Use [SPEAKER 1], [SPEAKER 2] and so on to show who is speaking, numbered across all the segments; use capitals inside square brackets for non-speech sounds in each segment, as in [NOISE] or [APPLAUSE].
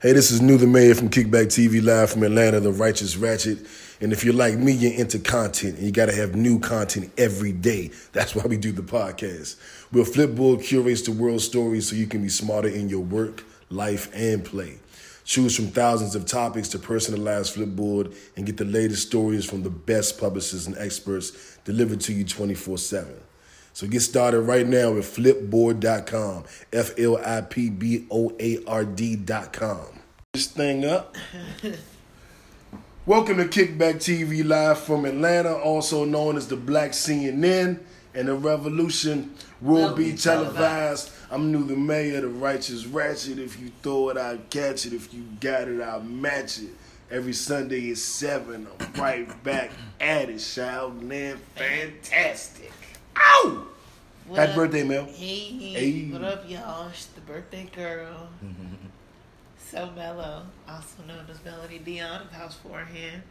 [SPEAKER 1] Hey, this is New the Mayor from Kickback TV Live from Atlanta, The Righteous Ratchet. And if you're like me, you're into content and you got to have new content every day. That's why we do the podcast. We'll Flipboard curates the world stories so you can be smarter in your work, life, and play. Choose from thousands of topics to personalize Flipboard and get the latest stories from the best publishers and experts delivered to you 24 7. So get started right now with flipboard.com. F L I P B O A R D.com. This thing up. [LAUGHS] Welcome to Kickback TV Live from Atlanta, also known as the Black CNN, and the revolution will,
[SPEAKER 2] Will
[SPEAKER 1] be
[SPEAKER 2] be
[SPEAKER 1] televised. I'm new the mayor, the righteous ratchet. If you throw it, I'll catch it. If you got it, I'll match it. Every Sunday at 7, I'm right back at it, shouting Man, fantastic. Ow!
[SPEAKER 2] What
[SPEAKER 1] Happy
[SPEAKER 2] up?
[SPEAKER 1] birthday, Mel.
[SPEAKER 2] Hey,
[SPEAKER 1] Hey.
[SPEAKER 2] what up, y'all? It's the birthday girl. [LAUGHS] so mellow, also known as Melody Dion of House Forehand.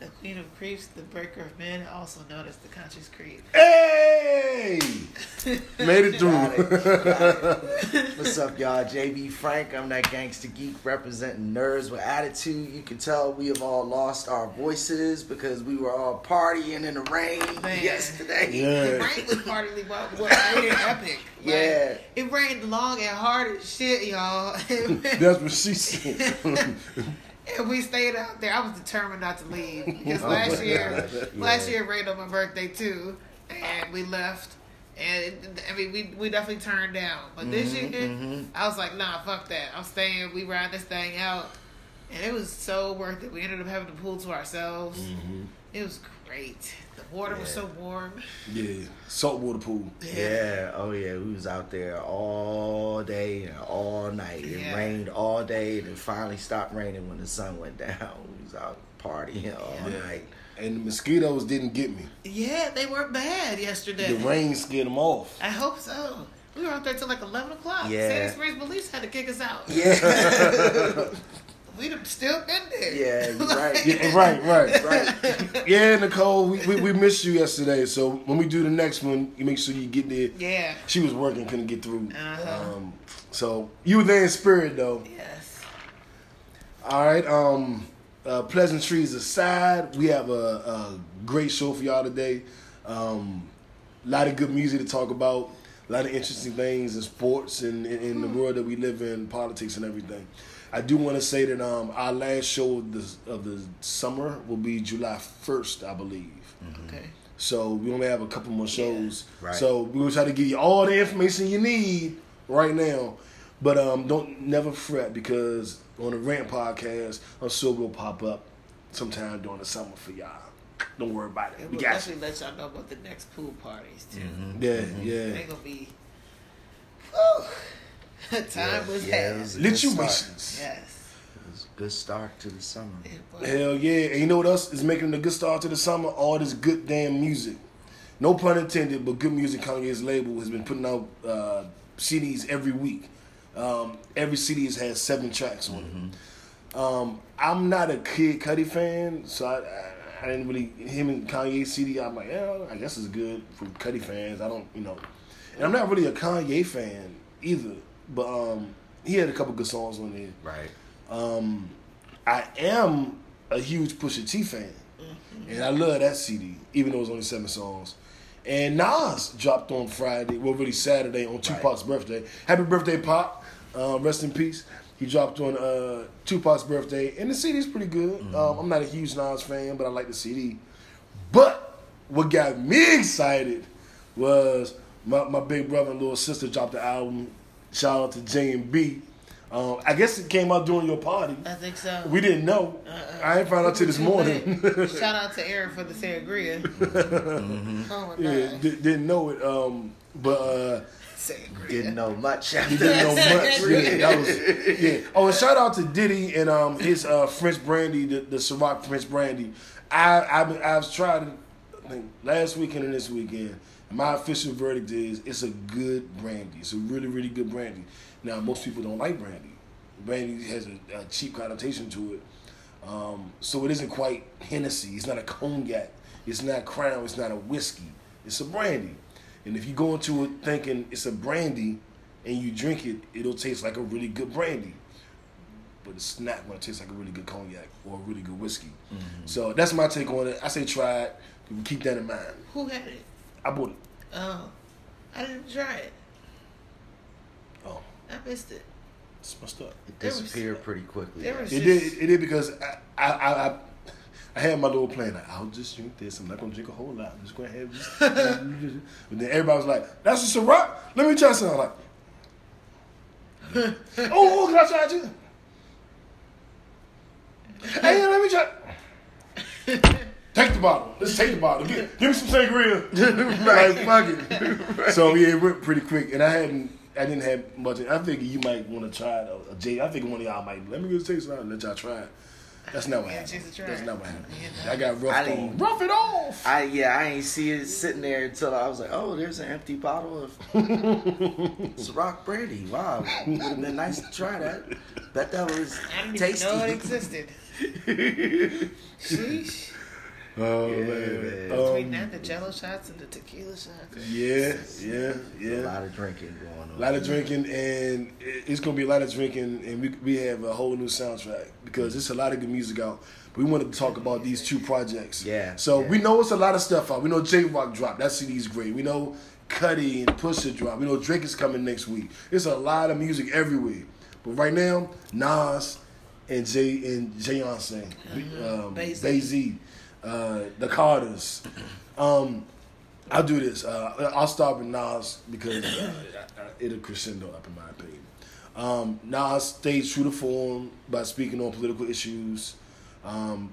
[SPEAKER 2] The Queen of Creeps, the Breaker of Men, also known as the Conscious Creep.
[SPEAKER 1] Hey! [LAUGHS] Made it
[SPEAKER 3] Got it.
[SPEAKER 1] through.
[SPEAKER 3] Got it. [LAUGHS] What's up, y'all? JB Frank. I'm that gangster geek representing nerds with attitude. You can tell we have all lost our voices because we were all partying in the rain
[SPEAKER 2] Man.
[SPEAKER 3] yesterday.
[SPEAKER 2] The
[SPEAKER 1] yeah.
[SPEAKER 2] rain was partly what what made it epic. Like,
[SPEAKER 3] Yeah.
[SPEAKER 2] It rained long and hard as shit, y'all. [LAUGHS]
[SPEAKER 1] That's what she said.
[SPEAKER 2] And we stayed out there. I was determined not to leave [LAUGHS] because
[SPEAKER 3] Oh
[SPEAKER 2] last year, last year it rained on my birthday too, and we left. And it, I mean, we we definitely turned down. But this
[SPEAKER 3] Mhm,
[SPEAKER 2] year,
[SPEAKER 3] mhm.
[SPEAKER 2] I was like, nah, fuck that. I'm staying. We ride this thing out, and it was so worth it. We ended up having the pool to ourselves. It was great. The water was so warm.
[SPEAKER 1] Yeah, saltwater pool.
[SPEAKER 3] Yeah, oh yeah, we was out there all day and all night. It
[SPEAKER 2] Yeah.
[SPEAKER 3] rained all day, and it finally stopped raining when the sun went down. [LAUGHS] We was out partying all
[SPEAKER 1] Yeah.
[SPEAKER 3] night.
[SPEAKER 1] And the mosquitoes didn't get me.
[SPEAKER 2] Yeah, they weren't bad yesterday.
[SPEAKER 1] The rain scared them off.
[SPEAKER 2] I hope so. We were out there till like eleven o'clock.
[SPEAKER 3] Yeah.
[SPEAKER 2] Sandy Springs police had to kick us out.
[SPEAKER 3] Yeah, [LAUGHS]
[SPEAKER 2] We'd have still been there.
[SPEAKER 3] yeah, you're [LAUGHS] right.
[SPEAKER 1] Yeah, right, right. [LAUGHS]
[SPEAKER 3] right.
[SPEAKER 1] Yeah, Nicole, we, we, we missed you yesterday. So when we do the next one, you make sure you get there.
[SPEAKER 2] Yeah.
[SPEAKER 1] She was working, couldn't get through.
[SPEAKER 2] Uh-huh.
[SPEAKER 1] Um, so you were there in spirit, though.
[SPEAKER 2] Yes.
[SPEAKER 1] All right. Um, uh, pleasantries aside, we have a, a great show for y'all today. Um, a lot of good music to talk about. A lot of interesting things in sports and in, in the world that we live in, politics and everything. I do want to say that um, our last show of the, of the summer will be July first, I believe.
[SPEAKER 2] Okay.
[SPEAKER 1] So we only have a couple more shows.
[SPEAKER 3] Right.
[SPEAKER 1] So we will try to give you all the information you need right now. But um, don't never fret because on the Rant podcast, I'm sure we'll pop up sometime during the summer for y'all. Don't worry about it.
[SPEAKER 2] And
[SPEAKER 1] We
[SPEAKER 2] we'll
[SPEAKER 1] got you.
[SPEAKER 2] let y'all know about the next pool parties too.
[SPEAKER 1] Yeah, yeah.
[SPEAKER 2] They
[SPEAKER 1] yeah.
[SPEAKER 2] gonna be. Whew. [LAUGHS] Time was
[SPEAKER 3] Yeah, it
[SPEAKER 2] had.
[SPEAKER 3] was a good start.
[SPEAKER 1] Lituations.
[SPEAKER 2] Yes.
[SPEAKER 3] It was a good start to the summer.
[SPEAKER 2] It was.
[SPEAKER 1] Hell yeah. And you know what else is making it a good start to the summer? All this good damn music. No pun intended, but Good Music Kanye's label has been putting out uh, CDs every week. Um, every CD has had seven tracks on it. Um, I'm not a Kid Cudi fan, so I, I, I didn't really him and Kanye CD. I'm like, yeah, I guess it's good for Cudi fans. I don't, you know, and I'm not really a Kanye fan either. But um, he had a couple good songs on there.
[SPEAKER 3] Right.
[SPEAKER 1] Um, I am a huge Pusha T fan, and I love that CD, even though it's only seven songs. And Nas dropped on Friday, well, really Saturday on Tupac's birthday. Happy birthday, Pop! Uh, rest in peace. He dropped on uh, Tupac's birthday, and the CD's pretty good. Um, I'm not a huge Nas fan, but I like the CD. But what got me excited was my, my big brother and little sister dropped the album. Shout out to J and B. Um, I guess it came out during your party.
[SPEAKER 2] I think so.
[SPEAKER 1] We didn't know.
[SPEAKER 2] Uh-uh.
[SPEAKER 1] I ain't found out till this morning. [LAUGHS]
[SPEAKER 2] Shout out to Eric for the sangria. Oh my
[SPEAKER 1] yeah,
[SPEAKER 2] god.
[SPEAKER 1] di- didn't know it. Um, but uh,
[SPEAKER 2] Sangria.
[SPEAKER 3] Didn't know much.
[SPEAKER 1] he didn't know much. Yeah, that was, yeah. [LAUGHS] Oh, and shout out to Diddy and um his uh French brandy, the, the Ciroc French brandy. I I've, been, I've tried it. I think last weekend and this weekend. My official verdict is it's a good brandy. It's a really really good brandy. Now most people don't like brandy. Brandy has a, a cheap connotation to it. Um, so it isn't quite Hennessy. It's not a cognac. It's not Crown. It's not a whiskey. It's a brandy. And if you go into it thinking it's a brandy and you drink it, it'll taste like a really good brandy. but it's not gonna taste like a really good cognac or a really good whiskey.
[SPEAKER 3] Mm-hmm.
[SPEAKER 1] So that's my take on it. I say try it. Keep that in mind.
[SPEAKER 2] Who had it?
[SPEAKER 1] I bought it.
[SPEAKER 2] Oh, I didn't try it.
[SPEAKER 1] Oh,
[SPEAKER 2] I missed it.
[SPEAKER 1] it's messed up.
[SPEAKER 3] It disappeared pretty quickly.
[SPEAKER 2] there was-
[SPEAKER 1] It did. It did because I, I, I, I, I had my little plan. Like, I'll just drink this. I'm not gonna drink a whole lot. I'm just gonna have this. [LAUGHS] but then everybody was like, "That's a Ciroc. Let me try some." I'm like, [LAUGHS] oh, oh, can I try it too? [LAUGHS] Hey, let me try. Take the bottle. Let's take the bottle. Give, give me some sangria. [LAUGHS] like, fuck it. So yeah, it went pretty quick, and I hadn't. I didn't have much. I think you might want to try it. Uh, or, or I think one of y'all might. Let me get a taste of it and let y'all try it. That's not what
[SPEAKER 2] Yeah,
[SPEAKER 1] happened. That's not what happened.
[SPEAKER 2] Yeah.
[SPEAKER 1] I got rough
[SPEAKER 3] I
[SPEAKER 1] on. Rough it off.
[SPEAKER 3] I yeah, I ain't see it sitting there until I was like, oh, there's an empty bottle of [LAUGHS] Ciroc brandy. Wow, would have been [LAUGHS] nice to try that. Bet that was
[SPEAKER 2] I didn't
[SPEAKER 3] tasty.
[SPEAKER 2] even know it existed. Sheesh.
[SPEAKER 1] Oh
[SPEAKER 3] Yeah,
[SPEAKER 1] man.
[SPEAKER 3] man.
[SPEAKER 2] Between
[SPEAKER 1] Um,
[SPEAKER 2] that, the jello shots and the tequila shots.
[SPEAKER 1] yeah, yeah, yeah.
[SPEAKER 3] A lot of drinking going on.
[SPEAKER 1] A lot of drinking, and it's gonna be a lot of drinking, and we we have a whole new soundtrack because there's a lot of good music out. We wanted to talk about these two projects.
[SPEAKER 3] Yeah,
[SPEAKER 1] So
[SPEAKER 3] yeah.
[SPEAKER 1] we know it's a lot of stuff out. We know Jay Rock dropped. That CD's great. We know Cudi and Pusha drop. We know Drake is coming next week. There's a lot of music everywhere. But right now, Nas and Jay and Beyonce, um,
[SPEAKER 2] Bey-Z.
[SPEAKER 1] Bey-Z, uh, the Carters. Um, I'll do this. Uh, I'll start with Nas because uh, it'll crescendo up in my opinion. Um, Nas stayed true to form by speaking on political issues. Um,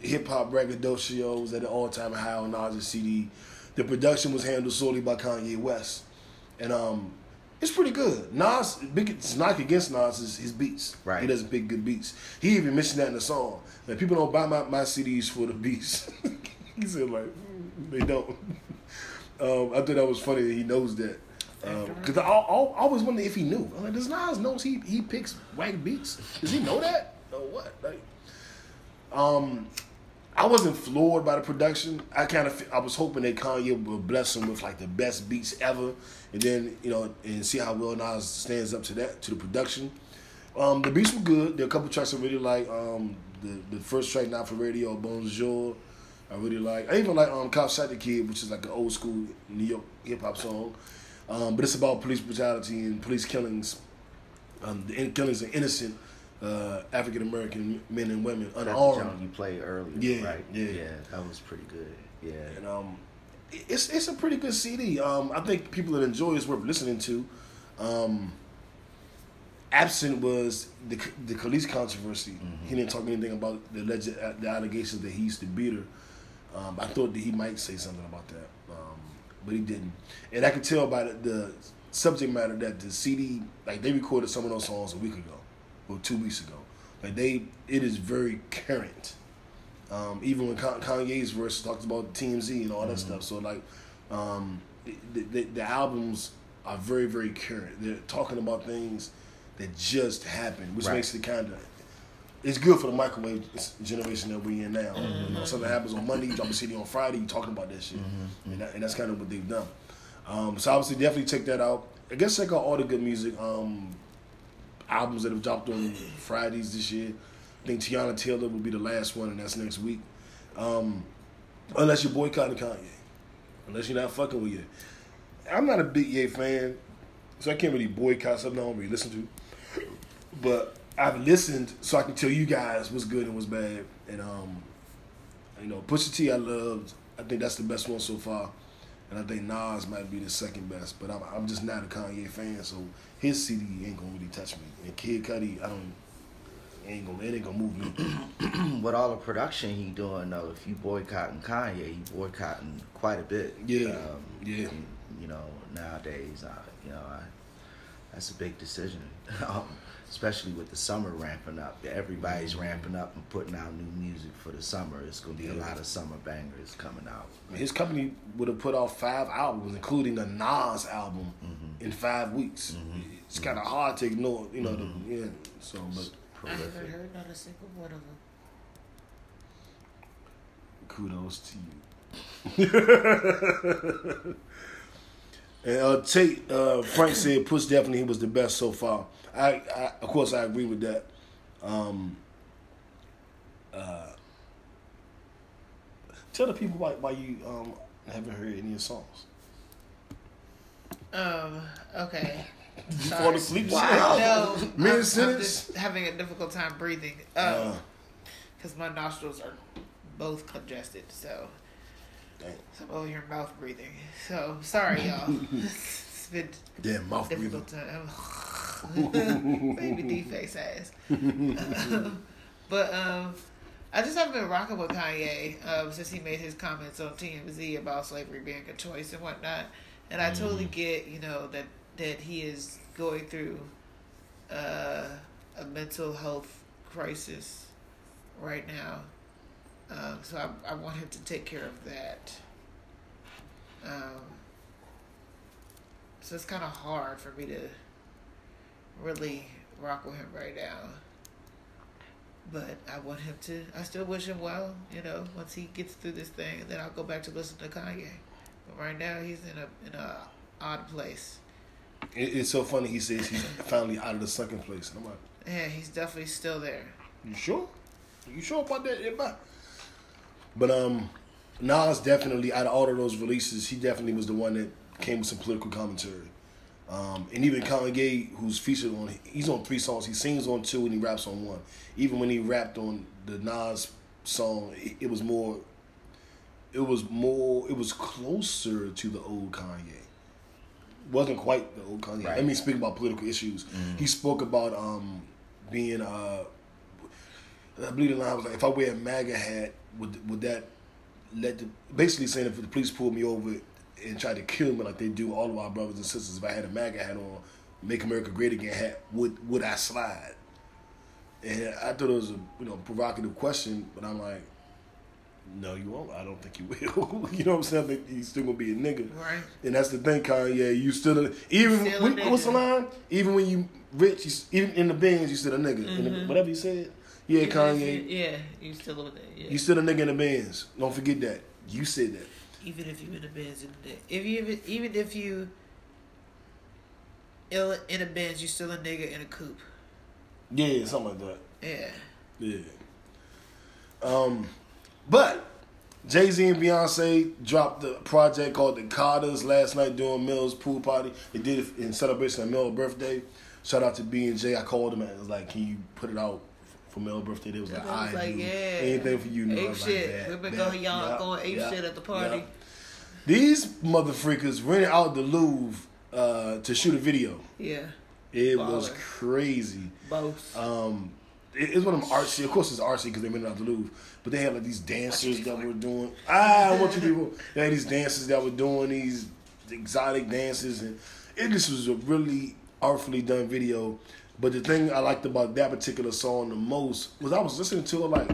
[SPEAKER 1] Hip hop braggadocio was at an all time high on Nas' CD. The production was handled solely by Kanye West, and um, it's pretty good. Nas, big not against Nas is his beats.
[SPEAKER 3] Right.
[SPEAKER 1] He doesn't pick good beats. He even mentioned that in the song. That people don't buy my, my CDs for the beats. [LAUGHS] he said like "Mm, they don't. Um, I thought that was funny that he knows that. Because I, I, I always wonder if he knew. I'm like, does Nas knows he he picks whack beats? Does he know that or what? Like, um, I wasn't floored by the production. I kind of I was hoping that Kanye would bless him with like the best beats ever, and then you know and see how well Nas stands up to that to the production. Um, the beats were good. There are a couple tracks I really like. Um, the the first track now for radio, Bonjour. I really like. I even like um, Cop Shot the Kid, which is like an old school New York hip hop song. Um, but it's about police brutality and police killings. Um, the in- killings of innocent uh, African American men and women unarmed.
[SPEAKER 3] That's the you played earlier,
[SPEAKER 1] Yeah,
[SPEAKER 3] right?
[SPEAKER 1] yeah.
[SPEAKER 3] yeah, that was pretty good. Yeah,
[SPEAKER 1] And um, it's it's a pretty good CD. Um, I think people that enjoy it's worth listening to. Um, absent was the the Kelis controversy. He didn't talk anything about the alleged the allegations that he used to beat her. Um, I thought that he might say something about that, um, but he didn't. And I could tell by the, the subject matter that the CD, like they recorded some of those songs a week ago or two weeks ago. Like they, it is very current. Um, even when Kanye's verse talks about TMZ and all that stuff. So like, um, the, the, the albums are very very current. They're talking about things that just happened, which
[SPEAKER 3] Right.
[SPEAKER 1] makes it kind of. It's good for the microwave generation that we're in now. You know, something happens on Monday, you drop a CD on Friday, you talking about that shit, and, that, and that's kind of what they've done. Um, so obviously, definitely check that out. I guess check out all the good music um, albums that have dropped on Fridays this year. I think Teyana Taylor will be the last one, and that's next week. Um, unless you're boycotting Kanye, unless you're not fucking with Ye. I'm not a big Ye fan, so I can't really boycott something I don't really listen to. But I've listened, so I can tell you guys what's good and what's bad. And um, you know, Pusha T, I loved. I think that's the best one so far. And I think Nas might be the second best, but I'm, I'm just not a Kanye fan, so his CD ain't gonna really touch me. And Kid Cudi, I don't, ain't gonna, it ain't gonna move me. [CLEARS THROAT]
[SPEAKER 3] with all the production he doing though, if you boycotting Kanye, he boycotting quite a bit.
[SPEAKER 1] Yeah,
[SPEAKER 3] um,
[SPEAKER 1] yeah.
[SPEAKER 3] You, you know, nowadays, uh, you know, I, that's a big decision, [LAUGHS] um, especially with the summer ramping up. Everybody's mm-hmm. ramping up and putting out new music for the summer. It's gonna be a lot of summer bangers coming out.
[SPEAKER 1] His company would have put out five albums, including a Nas album,
[SPEAKER 3] Mm-hmm.
[SPEAKER 1] in five weeks. Mm-hmm. It's kind of mm-hmm. hard to ignore, you know. The, yeah. So, but
[SPEAKER 2] I haven't heard not a single one of them.
[SPEAKER 1] kudos to you. [LAUGHS] And uh, Tate uh, Frank said Push definitely he was the best so far. I, I of course I agree with that. Um, uh, tell the people why why you um, haven't heard any of your songs.
[SPEAKER 2] Um. Okay. [LAUGHS]
[SPEAKER 1] You
[SPEAKER 2] Sorry.
[SPEAKER 1] fall asleep?
[SPEAKER 3] Wow.
[SPEAKER 2] No, [LAUGHS]
[SPEAKER 1] Mid sentence?
[SPEAKER 2] just having a difficult time breathing.
[SPEAKER 1] Uh,
[SPEAKER 2] Um, because my nostrils are both congested, so
[SPEAKER 1] dang.
[SPEAKER 2] so over here mouth breathing. So sorry, y'all. [LAUGHS] it's been
[SPEAKER 1] Damn mouth
[SPEAKER 2] difficult time. [LAUGHS] Baby D face ass. but um, I just haven't been rocking with Kanye um, since he made his comments on TMZ about slavery being a choice and whatnot. And I totally get, you know, that that he is going through uh, a mental health crisis right now. Um, so I, I want him to take care of that. Um, so it's kind of hard for me to really rock with him right now. But I want him to. I still wish him well. You know, once he gets through this thing, and then I'll go back to listen to Kanye. But right now, he's in a in a odd place.
[SPEAKER 1] It, it's so funny. He says he's finally out of the second place. And I'm like,
[SPEAKER 2] Yeah, he's definitely still there.
[SPEAKER 1] you sure? You sure about that? But um, Nas definitely out of all of those releases, he definitely was the one that came with some political commentary. Um, and even Kanye, who's featured on, he's on three songs. He sings on two and he raps on one. Even when he rapped on the Nas song, it, it was more. It was more. It was closer to the old Kanye. Wasn't quite the old Kanye.
[SPEAKER 3] Right.
[SPEAKER 1] Let me speak about political issues. He spoke about um, being. Uh, I believe the line was like, "If I wear a MAGA hat, would would that let the basically saying if the police pulled me over and tried to kill me like they do all of our brothers and sisters, if I had a MAGA hat on, Make America Great Again hat, would would I slide?" And I thought it was a you know provocative question, but I'm like, no, you won't. I don't think you will. [LAUGHS] you know what I'm saying? He's still gonna be a nigga.
[SPEAKER 2] Right.
[SPEAKER 1] And that's the thing, Kanye. You still a, even
[SPEAKER 2] Still
[SPEAKER 1] when, what's the line? Even when you rich, you, even in the bins, you still a nigga. In the, whatever you said. Yeah,
[SPEAKER 2] if
[SPEAKER 1] Kanye.
[SPEAKER 2] you- yeah, you still over there. Yeah.
[SPEAKER 1] You still a nigga in the bins. Don't forget that. You said that.
[SPEAKER 2] even if you in the the if you even, even if you ill in a Benz, you still a nigga in a coupe.
[SPEAKER 1] Yeah, something like that.
[SPEAKER 2] Yeah.
[SPEAKER 1] Yeah. Um, but Jay Z and Beyonce dropped the project called The Carters last night during Mill's pool party. They did it in celebration of Mill's birthday. Shout out to B and J. I called them and was like, "Can you put it out for Mill's birthday?" They was like,
[SPEAKER 2] They was
[SPEAKER 1] "I
[SPEAKER 2] like, yeah.
[SPEAKER 1] anything for you." No, I
[SPEAKER 2] Ape shit.
[SPEAKER 1] Like,
[SPEAKER 2] We've been going y'all
[SPEAKER 1] bet,
[SPEAKER 2] going ape
[SPEAKER 1] yeah,
[SPEAKER 2] shit at the party.
[SPEAKER 1] yeah. These motherfreakers rented out the Louvre uh, to shoot a video.
[SPEAKER 2] Yeah.
[SPEAKER 1] It was crazy.
[SPEAKER 2] Both.
[SPEAKER 1] Um, it- it's one of them artsy. Of course, it's artsy because they rented out the Louvre. But they had like these dancers that were doing. Ah, I want you people. They had these dancers that were doing these exotic dances, and it just was a really artfully done video. But the thing I liked about that particular song the most was I was listening to it like,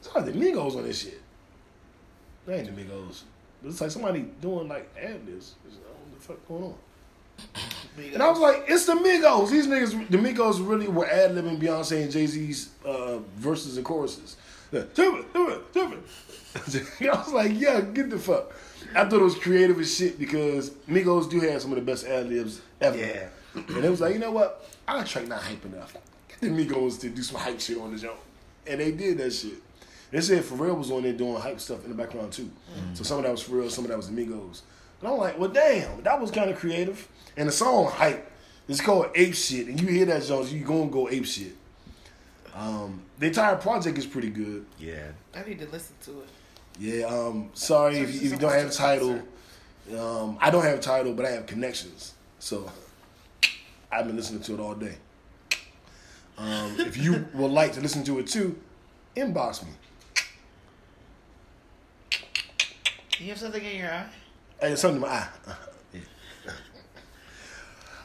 [SPEAKER 1] it's like the Migos on this shit. That ain't the Migos. But it's like somebody doing like ad libs. What the fuck going on. And I was like, it's the Migos. These niggas, the Migos really were ad libbing Beyonce and Jay Z's uh, verses and choruses. [LAUGHS] I was like, yeah, get the fuck. I thought it was creative as shit because Migos do have some of the best ad libs ever.
[SPEAKER 3] Yeah.
[SPEAKER 1] And it was like, you know what? Our track not hype enough. Get the Migos to do some hype shit on the joint. And they did that shit. They said Pharrell was on there doing hype stuff in the background too. So some of that was Pharrell, some of that was the Migos. And I'm like, well, damn, that was kind of creative. And the song hype is called Ape Shit. And you hear that, Jones, you gonna go ape shit. Um, the entire project is pretty good.
[SPEAKER 3] Yeah.
[SPEAKER 2] I need to listen to it.
[SPEAKER 1] Yeah, um, sorry if you, if you don't have a Tidal. Um, I don't have a Tidal, but I have connections. So I've been listening to it all day. Um, if you would like to listen to it too, inbox me.
[SPEAKER 2] You have something in your eye?
[SPEAKER 1] Hey, something in my eye.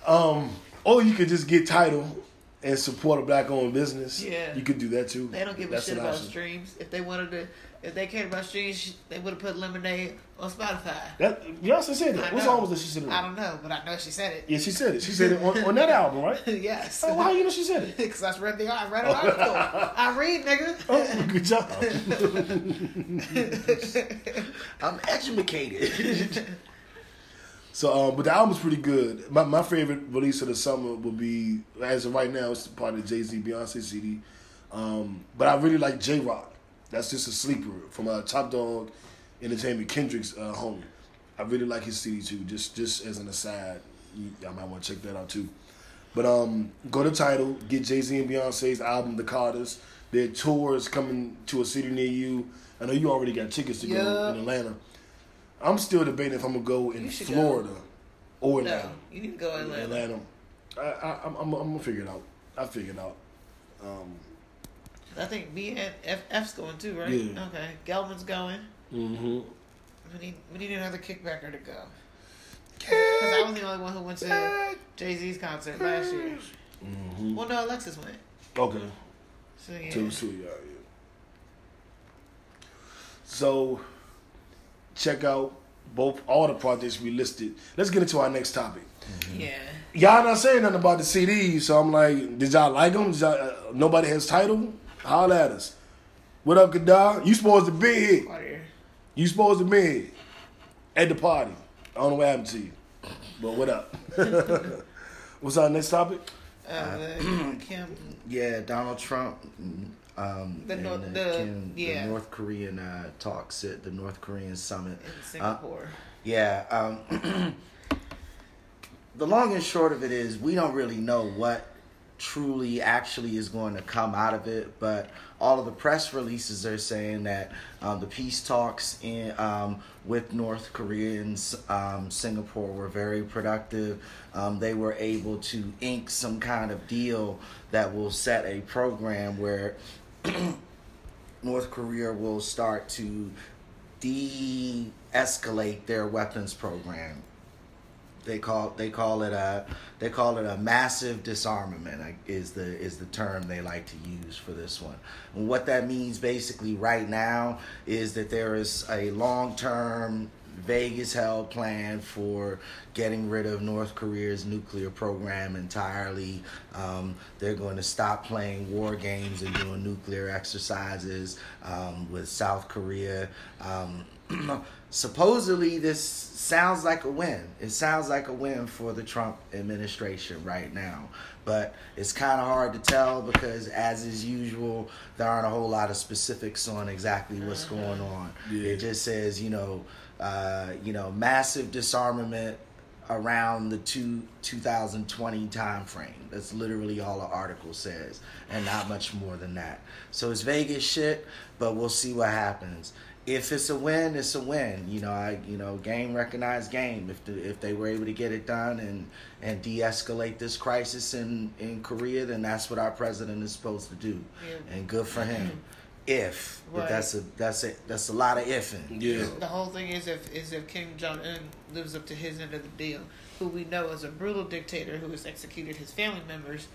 [SPEAKER 1] Um, or you could just get Tidal and support a black owned business.
[SPEAKER 2] Yeah.
[SPEAKER 1] You could do that too.
[SPEAKER 2] They don't give a
[SPEAKER 1] That's
[SPEAKER 2] shit about
[SPEAKER 1] option.
[SPEAKER 2] streams. If they wanted to, if they cared about streams, they would have put Lemonade on Spotify.
[SPEAKER 1] That Beyonce said that.
[SPEAKER 2] I
[SPEAKER 1] What
[SPEAKER 2] know.
[SPEAKER 1] song was that she said? it
[SPEAKER 2] I don't know, but I know she said it.
[SPEAKER 1] Yeah, she said it. She said it on, on that [LAUGHS] album, right?
[SPEAKER 2] yes.
[SPEAKER 1] Oh, well, how you know she said it? [LAUGHS]
[SPEAKER 2] Because I read the I read an article. I read, nigga.
[SPEAKER 1] Oh, good job. [LAUGHS]
[SPEAKER 3] I'm educated.
[SPEAKER 1] So, um, but the album's pretty good. My my favorite release of the summer will be, as of right now, it's part of Jay Z Beyonce CD. Um, but I really like Jay Rock. That's just a sleeper from uh, Top Dawg Entertainment, Kendrick's uh, homie. I really like his CD too. Just just as an aside, I might want to check that out too. But um, go to Tidal, get Jay Z and Beyonce's album, The Carters. Their tour is coming to a city near you. I know you already got tickets to go in Atlanta. I'm still debating if I'm gonna go in Florida or
[SPEAKER 2] No,
[SPEAKER 1] Atlanta.
[SPEAKER 2] you need to go in Atlanta.
[SPEAKER 1] Atlanta. I, I, I'm, I'm, I'm gonna figure it out. I figure it out. Um,
[SPEAKER 2] I think B and F, F's going too, right?
[SPEAKER 1] Yeah.
[SPEAKER 2] Okay. Gelman's going.
[SPEAKER 1] hmm
[SPEAKER 2] We need we need another kickbacker to go. Because I was the only one who went to Jay Z's concert last year.
[SPEAKER 1] hmm
[SPEAKER 2] Well, no, Alexis went.
[SPEAKER 1] Okay.
[SPEAKER 2] So yeah.
[SPEAKER 1] To the studio, yeah. So, check out both all the projects we listed. Let's get into our next topic.
[SPEAKER 2] Yeah.
[SPEAKER 1] Y'all not saying nothing about the CDs, so I'm like, did y'all like them? Did y'all, uh, nobody has Tidal. Holla at us. What up, Kadar? You supposed to be here.
[SPEAKER 2] Water.
[SPEAKER 1] You supposed to be here at the party. I don't know what happened to you, but what up? [LAUGHS] What's our next topic?
[SPEAKER 2] Uh, [CLEARS THROAT] Kim.
[SPEAKER 3] Yeah, Donald Trump. Um,
[SPEAKER 2] The
[SPEAKER 3] and
[SPEAKER 2] North-
[SPEAKER 3] the,
[SPEAKER 2] the-
[SPEAKER 3] Kim- the. North Korean uh, talks at the North Korean summit.
[SPEAKER 2] in Singapore.
[SPEAKER 3] Yeah. Um, [CLEARS THROAT] the long and short of it is, we don't really know what truly actually is going to come out of it, but all of the press releases are saying that um, the peace talks in um, with North Koreans, um, Singapore were very productive. Um, they were able to ink some kind of deal that will set a program where [CLEARS THROAT] North Korea will start to de-escalate their weapons program. They call they call it a they call it a massive disarmament is the is the term they like to use for this one. And what that means basically right now is that there is a long term vague as hell plan for getting rid of North Korea's nuclear program entirely. Um, they're going to stop playing war games and doing nuclear exercises um, with South Korea. Um, [CLEARS THROAT] supposedly, this sounds like a win. It sounds like a win for the Trump administration right now. But it's kind of hard to tell because, as is usual, there aren't a whole lot of specifics on exactly what's going on.
[SPEAKER 1] Yeah.
[SPEAKER 3] It just says, you know, uh, you know, massive disarmament around the two 2020 time frame. That's literally all the article says, and not much more than that. So it's Vegas shit, but we'll see what happens. If it's a win, it's a win. You know, I you know, game recognized game. If the, if they were able to get it done and and de-escalate this crisis in in Korea, then that's what our president is supposed to do,
[SPEAKER 2] Yeah.
[SPEAKER 3] and good for him. [LAUGHS] If but
[SPEAKER 2] Right.
[SPEAKER 3] that's a that's a that's a lot of ifing.
[SPEAKER 1] Yeah.
[SPEAKER 2] The whole thing is if is if Kim Jong Un lives up to his end of the deal, who we know is a brutal dictator who has executed his family members,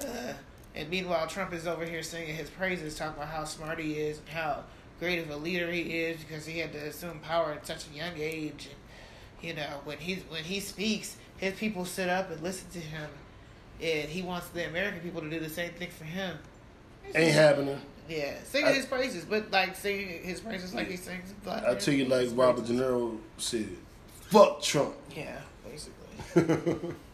[SPEAKER 2] uh, and meanwhile Trump is over here singing his praises, talking about how smart he is and how great of a leader he is because he had to assume power at such a young age, and you know when he when he speaks, his people sit up and listen to him, and he wants the American people to do the same thing for him.
[SPEAKER 1] Ain't happening.
[SPEAKER 2] Yeah, singing
[SPEAKER 1] I-
[SPEAKER 2] his praises, but like singing his praises like he sings. Black
[SPEAKER 1] I tell you, like
[SPEAKER 2] American
[SPEAKER 1] Robert De. Niro said, "Fuck Trump."
[SPEAKER 2] Yeah, basically. [LAUGHS]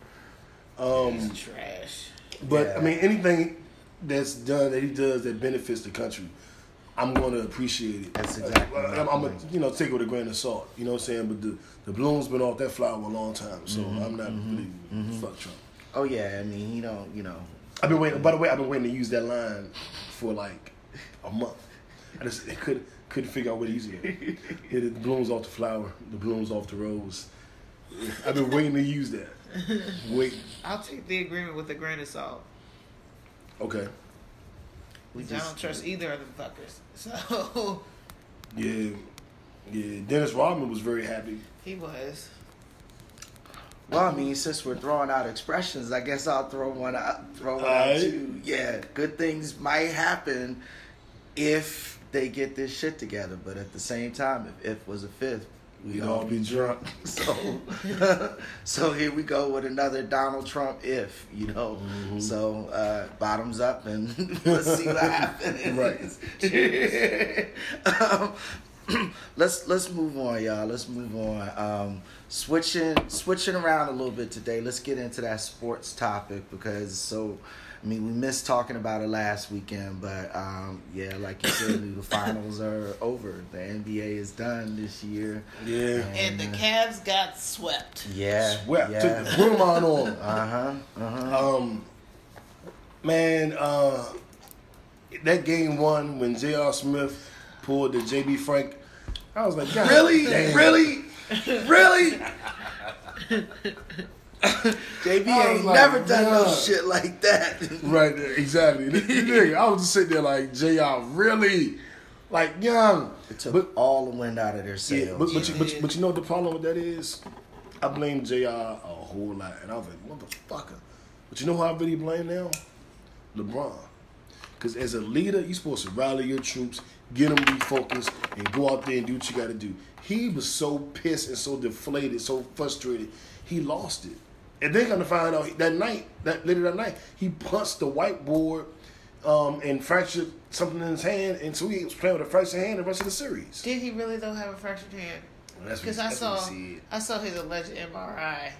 [SPEAKER 1] Um,
[SPEAKER 2] He's trash.
[SPEAKER 1] but
[SPEAKER 3] Yeah.
[SPEAKER 1] I mean, anything that's done that he does that benefits the country, I'm going to appreciate it.
[SPEAKER 3] That's exactly
[SPEAKER 1] I'm, I'm gonna, you know, take it with a grain of salt. You know what I'm saying? But the the bloom's been off that flower a long time, so
[SPEAKER 3] Mm-hmm,
[SPEAKER 1] I'm not really fuck Trump.
[SPEAKER 3] Oh yeah, I mean, you know, you know,
[SPEAKER 1] I've been waiting. By the way, I've been waiting to use that line for like a month. I just it couldn't couldn't figure out what to use it. Yeah, the blooms off the flower, the blooms off the rose. I've been waiting to use that. [LAUGHS] Wait.
[SPEAKER 2] I'll take the agreement with a grain of salt.
[SPEAKER 1] Okay.
[SPEAKER 3] We
[SPEAKER 2] I don't trust either of them fuckers. [LAUGHS] So
[SPEAKER 1] Yeah. Yeah. Dennis Rodman was very happy.
[SPEAKER 2] he was.
[SPEAKER 3] Well, I mean, since we're throwing out expressions, I guess I'll throw one out. Throw one out
[SPEAKER 1] Alright.
[SPEAKER 3] too. Yeah, good things might happen if they get this shit together. But at the same time, if if was a fifth, we'd all be drunk. [LAUGHS] So, [LAUGHS] so here we go with another Donald Trump if you know.
[SPEAKER 1] Mm-hmm.
[SPEAKER 3] So uh, bottoms up and [LAUGHS] let's see what happens.
[SPEAKER 1] Right.
[SPEAKER 3] um, [CLEARS THROAT] let's let's move on, y'all. Let's move on. Um, switching switching around a little bit today. Let's get into that sports topic because so. I mean, we missed talking about it last weekend, but um, yeah, like you said, the finals are over. The NBA is done this year.
[SPEAKER 1] Yeah.
[SPEAKER 2] And the Cavs got swept.
[SPEAKER 3] Yeah,
[SPEAKER 1] Swept.
[SPEAKER 3] yeah.
[SPEAKER 1] Took the broom on on. [LAUGHS]
[SPEAKER 3] Uh huh. Uh huh.
[SPEAKER 1] Um, man, uh, that game one when J.R. Smith pulled the J.B. Frank, I was like, God
[SPEAKER 3] Really?
[SPEAKER 1] damn.
[SPEAKER 3] Really? [LAUGHS] Really? [LAUGHS] [LAUGHS] JB ain't
[SPEAKER 1] like,
[SPEAKER 3] never done no shit like that. [LAUGHS]
[SPEAKER 1] Right there, exactly. The- [LAUGHS] the nigga, I was just sitting there like, J.R. really? Like, young.
[SPEAKER 3] It took
[SPEAKER 1] But,
[SPEAKER 3] all the wind out of their
[SPEAKER 1] yeah,
[SPEAKER 3] sails.
[SPEAKER 1] but, but, you, but, but you know what the problem with that is? I blame J.R. a whole lot. And I was like, motherfucker. But you know who I really blame now? LeBron. Because as a leader, you're supposed to rally your troops, get them refocused, and go out there and do what you got to do. He was so pissed and so deflated, so frustrated, he lost it. And they're gonna find out that night, that later that night, he punched the whiteboard um, and fractured something in his hand, and so he was playing with a fractured hand the rest of the series.
[SPEAKER 2] Did he really though have a fractured hand?
[SPEAKER 1] Well,
[SPEAKER 2] Because I saw. I saw his alleged MRI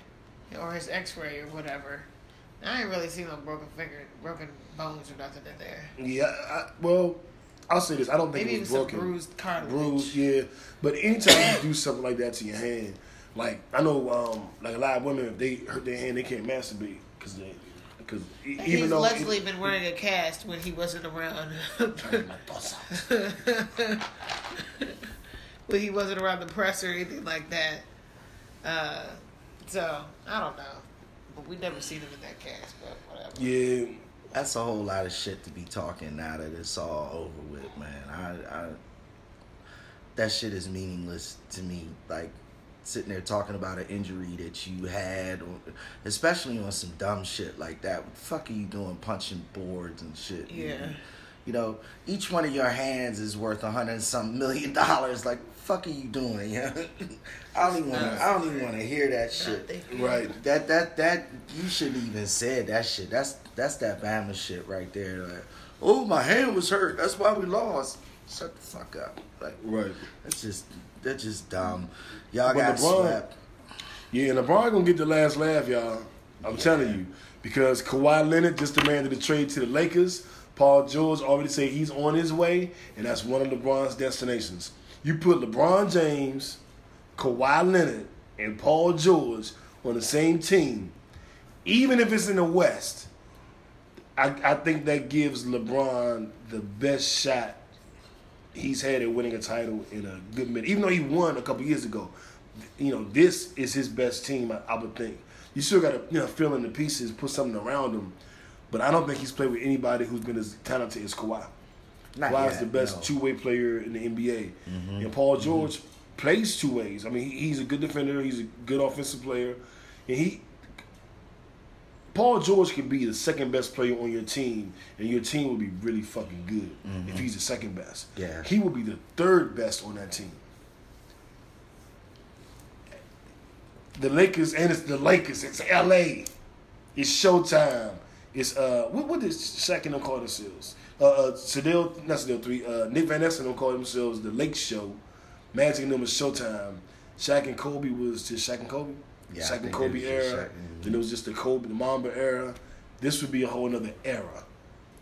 [SPEAKER 2] or his X-ray or whatever. I ain't really seen no broken finger, broken bones or nothing in there.
[SPEAKER 1] Yeah, I, well, I'll say this: I don't think
[SPEAKER 2] Maybe
[SPEAKER 1] it was broken.
[SPEAKER 2] bruised cartilage.
[SPEAKER 1] bruised, yeah. But anytime you do something like that to your hand, like I know, um, like a lot of women, if they hurt their hand, they can't masturbate because they, because even
[SPEAKER 2] He's
[SPEAKER 1] though
[SPEAKER 2] allegedly been wearing a cast when he wasn't around. [LAUGHS] when he wasn't around the press or anything like that. Uh, so I don't know, but we never seen him in that cast. But whatever.
[SPEAKER 1] yeah,
[SPEAKER 3] That's a whole lot of shit to be talking now that it's all over with, man. I, I that shit is meaningless to me. Like sitting there talking about an injury that you had, or, especially on some dumb shit like that. What the fuck are you doing, punching boards and shit?
[SPEAKER 2] Yeah.
[SPEAKER 3] You know, each one of your hands is worth a hundred and some million [LAUGHS] dollars. Like, fuck are you doing? Yeah, [LAUGHS] I don't even want to. I don't even want to hear that shit.
[SPEAKER 1] Right.
[SPEAKER 3] That that that you shouldn't even said that shit. That's that's that Bama shit right there. Like, oh my hand was hurt. That's why we lost. Shut the fuck up. Like
[SPEAKER 1] Right.
[SPEAKER 3] that's just that's just dumb. Y'all
[SPEAKER 1] But
[SPEAKER 3] got
[SPEAKER 1] LeBron-
[SPEAKER 3] swept.
[SPEAKER 1] Yeah, LeBron gonna get the last laugh, y'all. I'm telling you, because Kawhi Leonard just demanded a trade to the Lakers. Paul George already said he's on his way, and that's one of LeBron's destinations. You put LeBron James, Kawhi Leonard, and Paul George on the same team, even if it's in the West. I, I think that gives LeBron the best shot he's had at winning a title in a good minute. Even though he won a couple years ago, you know this is his best team. I, I would think you still got to you know fill in the pieces, put something around him. But I don't think he's played with anybody who's been as talented as Kawhi.
[SPEAKER 3] Not
[SPEAKER 1] Kawhi's
[SPEAKER 3] yet,
[SPEAKER 1] the best
[SPEAKER 3] no.
[SPEAKER 1] two way player in the NBA, mm-hmm. and Paul mm-hmm. George plays two ways. I mean, he, he's a good defender. He's a good offensive player, and he. Paul George could be the second best player on your team, and your team would be really fucking good if he's the second best.
[SPEAKER 3] Yeah.
[SPEAKER 1] he would be the third best on that team. The Lakers and it's the Lakers. It's L.A. It's Showtime. It's uh, what what did Shaq and them call themselves? Uh, uh Sedell, not Sedell three. Uh, Nick Van Exel and them call themselves the Lake Show. Magic and them was Showtime. Shaq and Kobe was just Shaq and Kobe.
[SPEAKER 3] Yeah, I
[SPEAKER 1] Shaq and
[SPEAKER 3] think
[SPEAKER 1] Kobe
[SPEAKER 3] it was just
[SPEAKER 1] era.
[SPEAKER 3] And-
[SPEAKER 1] Then it was just the Kobe, the Mamba era. This would be a whole other era.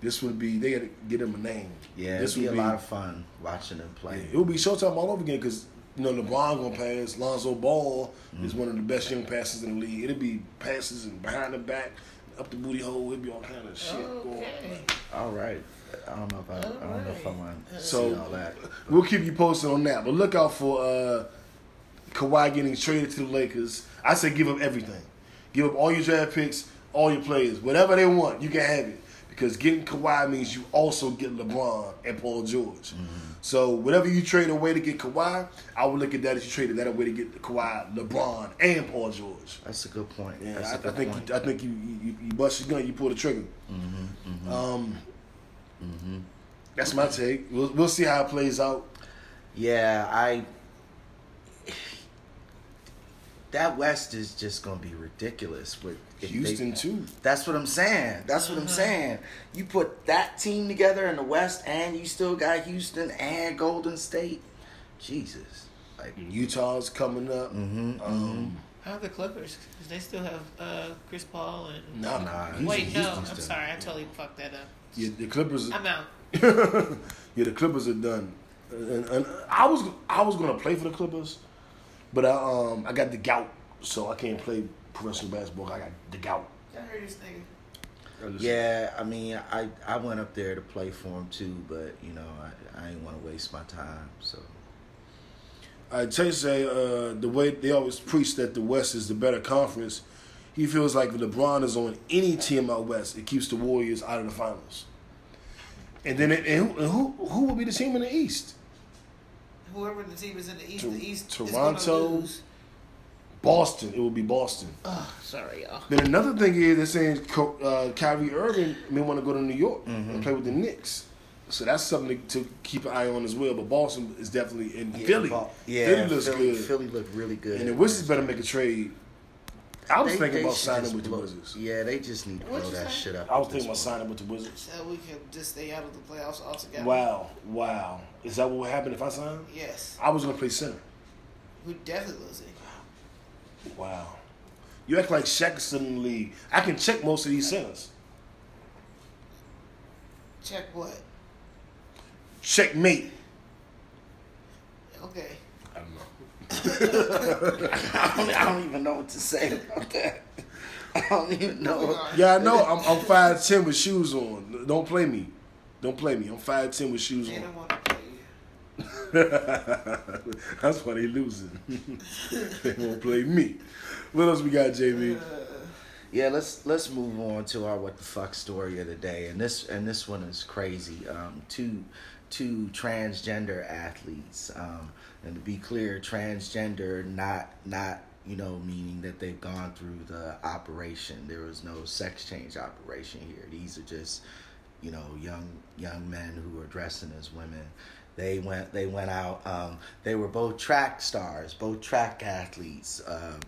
[SPEAKER 1] This would be they got to get him a name.
[SPEAKER 3] Yeah,
[SPEAKER 1] this
[SPEAKER 3] it'd be
[SPEAKER 1] would
[SPEAKER 3] a lot of fun watching them
[SPEAKER 1] yeah,
[SPEAKER 3] play.
[SPEAKER 1] it would be Showtime all over again because you know LeBron gonna pass. Lonzo Ball is
[SPEAKER 3] Mm-hmm.
[SPEAKER 1] one of the best young passes in the league. It'd be passes and behind the back, up the booty hole. It'd be all kind of shit going.
[SPEAKER 2] Okay.
[SPEAKER 3] All right. I don't know if I, I don't know if I want to
[SPEAKER 1] So-
[SPEAKER 3] see all that.
[SPEAKER 1] We'll keep you posted on that. But look out for uh, Kawhi getting traded to the Lakers. I say give up everything. Give up all your draft picks, all your players, whatever they want. You can have it because getting Kawhi means you also get LeBron and Paul George. So whatever you trade away to get Kawhi, I would look at that as you traded that away to get Kawhi, LeBron, and Paul George.
[SPEAKER 3] That's a good point.
[SPEAKER 1] Yeah, I,
[SPEAKER 3] a
[SPEAKER 1] I
[SPEAKER 3] good
[SPEAKER 1] think
[SPEAKER 3] point.
[SPEAKER 1] you, I think you, you you bust your gun, you pull the trigger. Mm hmm. Mm Um, That's my take. We'll, we'll see how it plays out.
[SPEAKER 3] Yeah, I. That West is just gonna be ridiculous with if they-
[SPEAKER 1] Houston too.
[SPEAKER 3] That's what I'm saying. That's what I'm saying. You put that team together in the West, and you still got Houston and Golden State. Jesus. Like,
[SPEAKER 1] Utah's coming up.
[SPEAKER 3] mm-hmm,
[SPEAKER 1] Um,
[SPEAKER 2] How are the Clippers? Because they still have uh, Chris Paul and.
[SPEAKER 1] nah,
[SPEAKER 3] Nah,
[SPEAKER 1] Houston-
[SPEAKER 2] Wait, no,
[SPEAKER 1] Houston's
[SPEAKER 2] I'm
[SPEAKER 1] done.
[SPEAKER 2] sorry. I totally fucked that up.
[SPEAKER 1] Yeah, the Clippers.
[SPEAKER 2] I'm out. [LAUGHS]
[SPEAKER 1] yeah, the Clippers are done. And, and I was I was gonna play for the Clippers, but I um I got the gout, so I can't play professional basketball. I got the gout.
[SPEAKER 2] I heard this nigga.
[SPEAKER 3] Yeah, I mean, I, I went up there to play for him too, but you know, I, I didn't want to waste my time. So
[SPEAKER 1] I tell you, say uh, the way they always preach that the West is the better conference. He feels like if LeBron is on any team out west, it keeps the Warriors out of the finals. And then it, and who, and who who will be the team in the East?
[SPEAKER 2] Whoever the team is in the East,
[SPEAKER 1] To-
[SPEAKER 2] the East
[SPEAKER 1] Toronto.
[SPEAKER 2] lose.
[SPEAKER 1] Boston. It will be Boston.
[SPEAKER 2] Oh, sorry, y'all.
[SPEAKER 1] Then another thing is they're saying Co- uh, Kyrie Irving may want to go to New York and play with the Knicks. So that's something to, to keep an eye on as well. But Boston is definitely in
[SPEAKER 3] yeah,
[SPEAKER 1] Philly.
[SPEAKER 3] Bo- yeah,
[SPEAKER 1] Philly looks
[SPEAKER 3] Philly,
[SPEAKER 1] good.
[SPEAKER 3] Philly looked really good.
[SPEAKER 1] And the Wizards better make a trade. I was
[SPEAKER 3] They-
[SPEAKER 1] thinking
[SPEAKER 3] they
[SPEAKER 1] about signing
[SPEAKER 3] just
[SPEAKER 1] with the Wizards.
[SPEAKER 3] Yeah, they just need to
[SPEAKER 2] What'd
[SPEAKER 3] blow that
[SPEAKER 2] say?
[SPEAKER 3] shit up.
[SPEAKER 1] I was thinking about signing with the Wizards.
[SPEAKER 2] So we can just stay out of the playoffs altogether.
[SPEAKER 1] Wow, wow. Is that what would happen if I signed?
[SPEAKER 2] Yes.
[SPEAKER 1] I was gonna play center.
[SPEAKER 2] We're definitely losing.
[SPEAKER 1] Wow. You act like Shaq is still in the league. I can check most of these centers.
[SPEAKER 2] Check what?
[SPEAKER 1] Checkmate.
[SPEAKER 2] Okay.
[SPEAKER 1] I don't know.
[SPEAKER 3] I [LAUGHS] don't, I don't even know what to say about that. I don't even know.
[SPEAKER 1] Yeah, I know. I'm, I'm five ten with shoes on. Don't play me. Don't play me. I'm five ten with shoes
[SPEAKER 2] They
[SPEAKER 1] on.
[SPEAKER 2] don't want to play you. [LAUGHS]
[SPEAKER 1] That's why they losing. [LAUGHS] they won't play me. What else we got, JB?
[SPEAKER 3] Yeah, let's let's move on to our what the fuck story of the day, and this and this one is crazy. Um, two two transgender athletes, um, and to be clear, transgender not not you know meaning that they've gone through the operation. There was no sex change operation here. These are just you know young young men who are dressing as women. They went they went out. Um, they were both track stars, both track athletes. Um,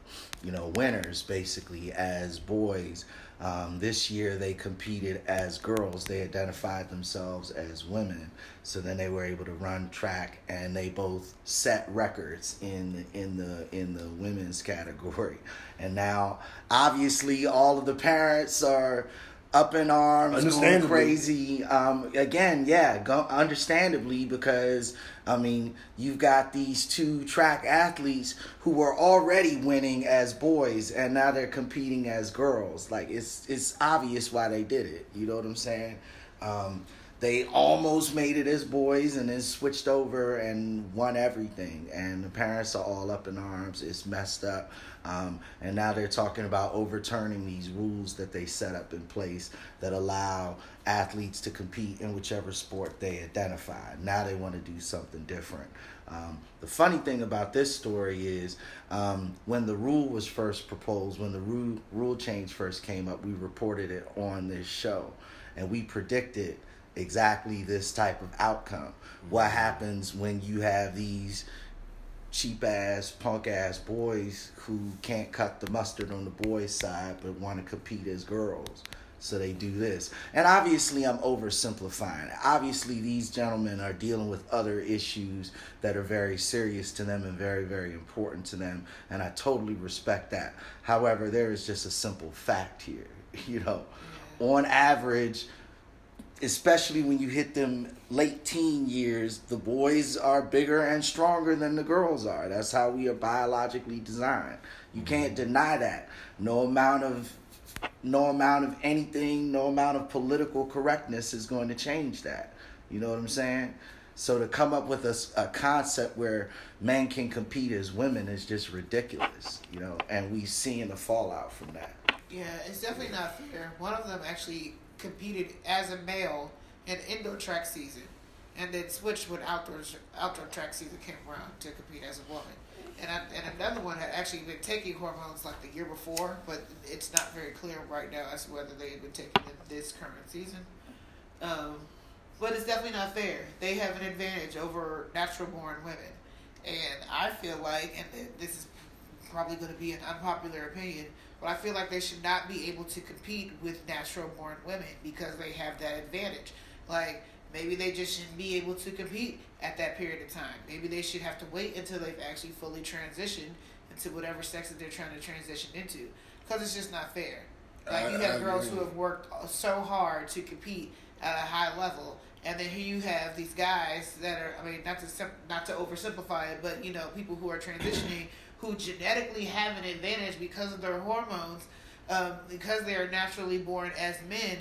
[SPEAKER 3] you know, winners basically as boys. Um, this year they competed as girls. They identified themselves as women. So then they were able to run track, and they both set records in in the in the women's category. And now, obviously, all of the parents are up in arms, going crazy. Um, again, yeah, go, understandably because I mean you've got these two track athletes who were already winning as boys, and now they're competing as girls. Like it's it's obvious why they did it. You know what I'm saying? Um, they almost made it as boys and then switched over and won everything. And the parents are all up in arms. It's messed up. Um, and now they're talking about overturning these rules that they set up in place that allow athletes to compete in whichever sport they identify. Now they want to do something different. Um, the funny thing about this story is um, when the rule was first proposed, when the rule, rule change first came up, we reported it on this show. And we predicted exactly this type of outcome. What happens when you have these cheap ass, punk ass boys who can't cut the mustard on the boys' side but want to compete as girls? So they do this. And obviously, I'm oversimplifying. Obviously, these gentlemen are dealing with other issues that are very serious to them and very, very important to them. And I totally respect that. However, there is just a simple fact here. [LAUGHS] You know, on average, especially when you hit them late teen years, the boys are bigger and stronger than the girls are. That's how we are biologically designed. You mm-hmm. can't deny that. No amount of no amount of anything, no amount of political correctness is going to change that. You know what I'm saying? So to come up with a, a concept where men can compete as women is just ridiculous, you know, and we're seeing the fallout from that.
[SPEAKER 2] Yeah, it's definitely not fair. One of them actually competed as a male in indoor track season, and then switched when outdoor outdoor track season came around to compete as a woman. And I, and another one had actually been taking hormones like the year before, but it's not very clear right now as to whether they had been taking them this current season. Um, but it's definitely not fair. They have an advantage over natural born women, and I feel like, and this is probably going to be an unpopular opinion, but I feel like they should not be able to compete with natural born women because they have that advantage. Like Maybe they just shouldn't be able to compete at that period of time. Maybe they should have to wait until they've actually fully transitioned into whatever sex that they're trying to transition into. Because it's just not fair. Like you have
[SPEAKER 1] I
[SPEAKER 2] girls
[SPEAKER 1] agree.
[SPEAKER 2] who have worked so hard to compete at a high level, and then here you have these guys that are. I mean, not to sim- not to oversimplify it, but you know, people who are transitioning who genetically have an advantage because of their hormones, um, because they are naturally born as men,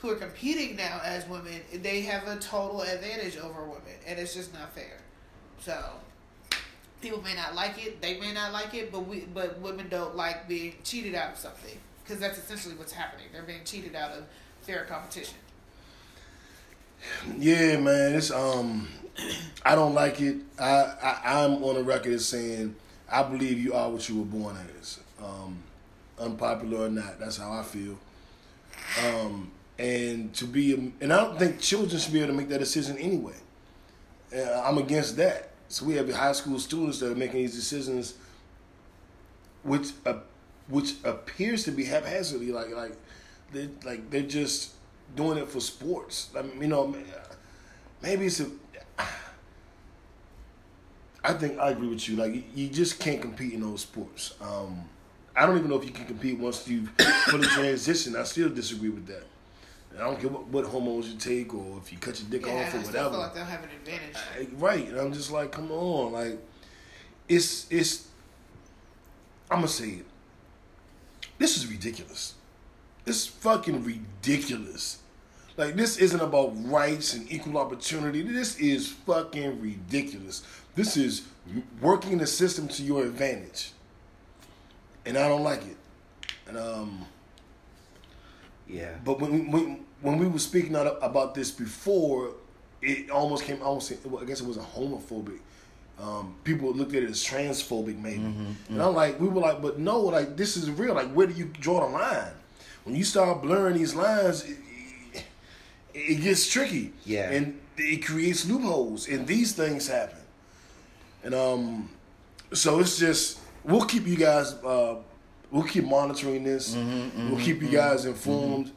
[SPEAKER 2] who are competing now as women. They have a total advantage over women, and it's just not fair. So. People may not like it. They may not like it, but we, but women don't like being cheated out of something because that's essentially what's happening. They're being cheated out of fair competition.
[SPEAKER 1] Yeah, man, it's um, [CLEARS THROAT] I don't like it. I, I I'm on the record as saying I believe you are what you were born as, um, unpopular or not. That's how I feel. Um, and to be, and I don't think children should be able to make that decision anyway. Uh, I'm against that. So we have high school students that are making these decisions, which uh, which appears to be haphazardly, like like they like they're just doing it for sports. I mean, you know, maybe it's a. I think I agree with you. Like you- just can't compete in those sports. Um, I don't even know if you can compete once you fully [COUGHS] transition. I still disagree with that. I don't care what, what hormones you take or if you cut your dick
[SPEAKER 2] Yeah,
[SPEAKER 1] off or
[SPEAKER 2] I
[SPEAKER 1] whatever.
[SPEAKER 2] feel like they'll have an advantage.
[SPEAKER 1] Uh, Right, and I'm just like, come on, like, it's it's. I'm gonna say it. This is ridiculous. This is fucking ridiculous. Like this isn't about rights and equal opportunity. This is fucking ridiculous. This is working the system to your advantage, and I don't like it. And um.
[SPEAKER 3] Yeah.
[SPEAKER 1] But when when when we were speaking out about this before, it almost came. Almost, I guess it was a homophobic. Um, people looked at it as transphobic, maybe. And I'm like, we were like, but no, like this is real. Like, where do you draw the line? When you start blurring these lines, it gets tricky.
[SPEAKER 3] Yeah.
[SPEAKER 1] and it creates loopholes, and these things happen. And um, so it's just we'll keep you guys. Uh, we'll keep monitoring this. we'll keep you guys informed.